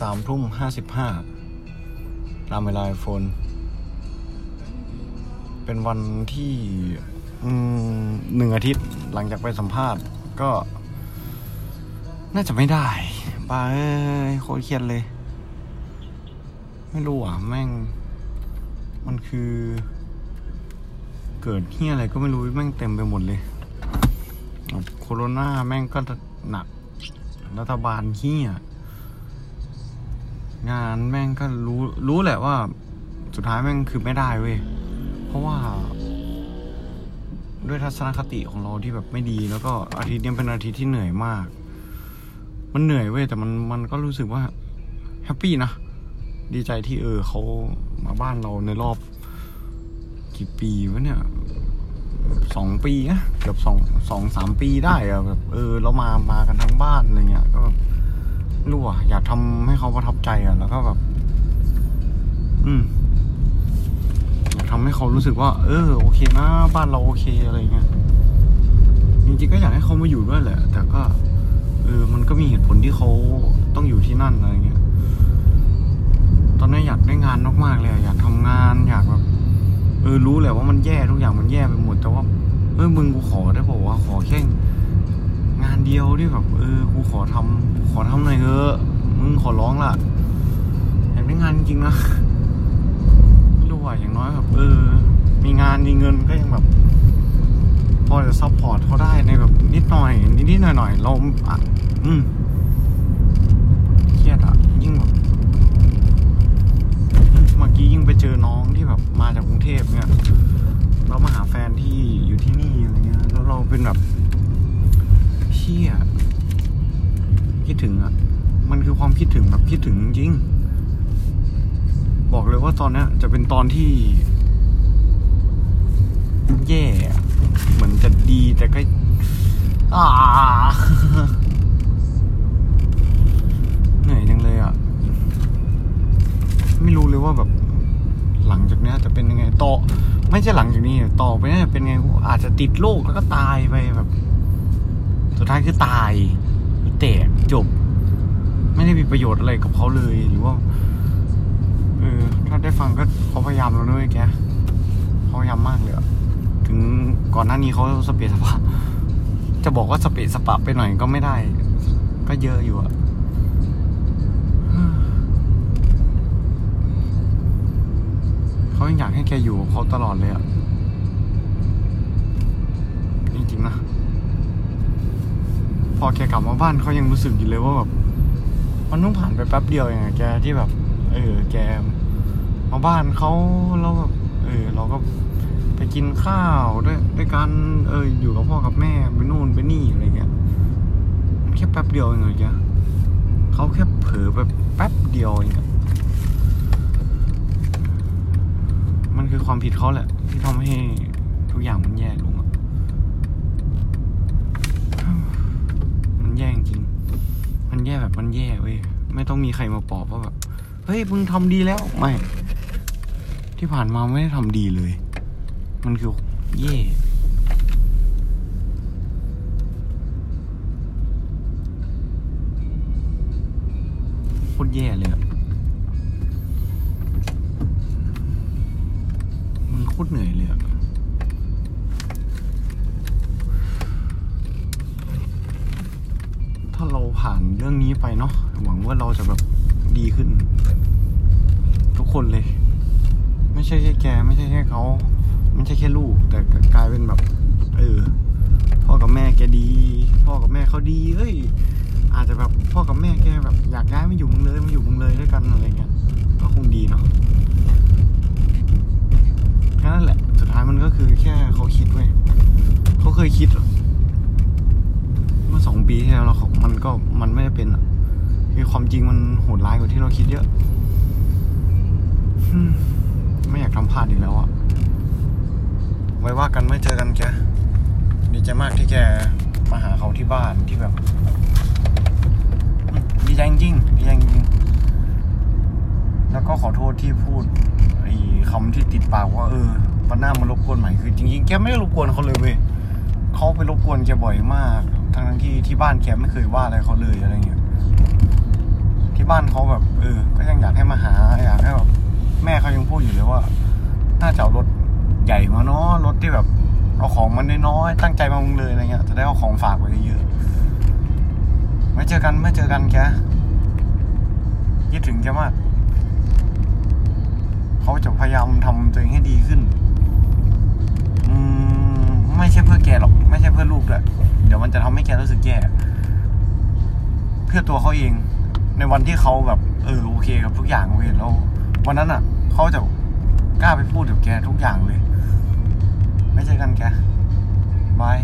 สามทุ่มห้าสิบห้าตามเวลาโฟน เป็นวันที่หนึ่งอาทิตย์หลังจากไปสัมภาษณ์ ก็ น่าจะไม่ได้บ้าเอ้ยโคตรเครียดเลย ไม่รู้อะ แม่ง มันคือ เกิดเฮี้ยอะไรก็ไม่รู้ แม่งเต็มไปหมดเลย โคโรนาแม่งก็หนัก รัฐบาลเฮี้ย งานแม่งก็รู้รู้แหละว่า สุดท้ายแม่งคือไม่ได้เว้ยเพราะว่า ด้วยทัศนคติของเราที่แบบไม่ดี แล้วก็อาทิตย์นี้เป็นอาทิตย์ที่เหนื่อยมาก มันเหนื่อยเว้ยแต่มันมันก็รู้สึกว่าแฮปปี้นะดีใจที่เออเขามาบ้านเราในรอบ กี่ปีวะเนี่ยสองปีนะเกือบสองสองสามปีได้อะแบบเออ เรามามากันทั้งบ้านอะไรเงี้ยก็แบบ รู้อะอยากทำให้เขาประทับใจอะแล้วก็แบบ อืมอยากทำให้เขารู้สึกว่า เออ โอเคนะบ้านเราโอเคอะไรเงี้ยจริงๆก็อยากให้เขามาอยู่ด้วยแหละ แต่ก็เออมันก็มีเหตุผลที่เขาต้องอยู่ที่นั่นอะไรเงี้ยตอนนี้อยากได้งานมากๆเลยอยากทำงานอยากแบบเออรู้แหละว่ามันแย่ทุกอย่างมันแย่ไปหมดแต่ว่าเออมึงกูขอได้บอกว่าขอแค่งานเดียวที่แบบเออกูขอทำขอทำหน่อยเถอะมึงขอร้องล่ะอยากได้งานจริงนะไม่รู้ว่าอย่างน้อยแบบเออ มีงานมีเงินก็ยังแบบ พอจะ support เขาได้ในแบบนิดหน่อยนิดๆหน่อยๆเราอะอืม ถึงอะ มันคือความคิดถึงแบบคิดถึงจริง บอกเลยว่าตอนนี้จะเป็นตอนที่ แย่เหมือนจะดีแต่ก็อ่าเหนื่อยจังเลยอะ ไม่รู้เลยว่าแบบ หลังจากนี้จะเป็นยังไงต่อ ไม่ใช่หลังจากนี้ต่อไปนี่ยจะเป็นไงกูอาจจะติดโรคแล้วก็ตายไปแบบ สุดท้ายคือตาย จบ ไม่ได้มีประโยชน์อะไรกับเขาเลยหรือว่าเออถ้าได้ฟังก็เขาพยายามแล้วด้วยแกเขาพยายามมากเลยอะถึงก่อนหน้านี้เขาสเปซสปะจะบอกว่าสเปซสปะไปหน่อยก็ไม่ได้ ก็เยอะอยู่อะเขายังอยากให้แกอยู่เขาตลอดเลยอะจริงๆนะ พอแกกลับมาบ้านเขายังรู้สึกอยู่เลยว่าแบบมันเพิ่งผ่านไปแป๊บเดียวเองอะแกที่แบบ เออ แกมาบ้านเขาแล้วแบบเออ เราก็ไปกินข้าวด้วยด้วยกันเออ อยู่กับพ่อกับแม่ไปนู่นไปนี่อะไรเงี้ยมันแค่แป๊บเดียวเองอะแกเขาแค่เผลอไปแป๊บเดียวเองมันคือความผิดเขาแหละ ที่ทำให้ทุกอย่างมันแย่ลงอะมันแย่จริง มัน แย่แบบมันแย่เว้ยไม่ต้องมีใครมาปอบว่าแบบเฮ้ยมึงทำดีแล้วไม่ ที่ผ่านมาไม่ได้ทำดีเลย มันคือแย่โคตรแย่เลยอะมันโคตรเหนื่อยเลยอะถ้าเรา ผ่านเรื่องนี้ไปเนาะหวังว่าเราจะแบบดีขึ้น ทุกคนเลย ไม่ใช่แค่แก ไม่ใช่แค่เขาไม่ใช่แค่ลูก แต่กลายเป็นแบบ เออ พ่อกับแม่แกดี พ่อกับแม่เขาดีเฮ้ยอาจจะแบบพ่อกับแม่แกแบบอยากย้ายมาอยู่มึงเลยมาอยู่มึงเลยด้วยกันอะไรเงี้ยก็คงดีเนาะแค่นั้นแหละ สุดท้ายมันก็คือแค่เขาคิดเว้ยเขาเคยคิดอะเมื่อ ปีที่แล้วแล้วเขามันก็มันไม่ได้เป็นคือความจริงมันโหดร้ายกว่าที่เราคิดเยอะไม่อยากทำพลาดอีกแล้วอะไว้ว่ากันไม่เจอกันแกดีใจมากที่แกมาหาเขาที่บ้านที่แบบดีใจจริงดีใจจริงแล้วก็ขอโทษที่พูดไอ้คำที่ติดปากว่าเออวันหน้ามารบกวนใหม่คือจริงๆแกไม่ได้รบกวนเขาเลยเว้ยเขาไปรบกวนแกบ่อยมาก ทั้งที่ที่บ้านแกไม่เคยว่าอะไรเขาเลยอะไรเงี้ยที่บ้านเขาแบบเออ ก็ยังอยากให้มาหาอยากให้แบบแม่เขายังพูดอยู่เลยว่า น่าจะเอารถใหญ่มาเนาะรถที่แบบเอาของมันน้อยๆตั้งใจมามึงเลยอะไรเงี้ยจะได้เอาของฝากไปเยอะๆไม่เจอกันไม่เจอกันแกคิดถึงแกมากเขาจะพยายามทำตัวเองให้ดีขึ้น อืม ไม่ใช่เพื่อแกหรอก ไม่ใช่เพื่อลูกด้วย เดี๋ยวมันจะทำให้แกรู้สึกแย่เพื่อตัวเขาเอง ในวันที่เขาแบบ เออโอเคกับทุกอย่างเว้ยแล้ววันนั้นอะเขาจะกล้าไปพูดกับแกทุกอย่างเลย ไม่ใช่กันแกบาย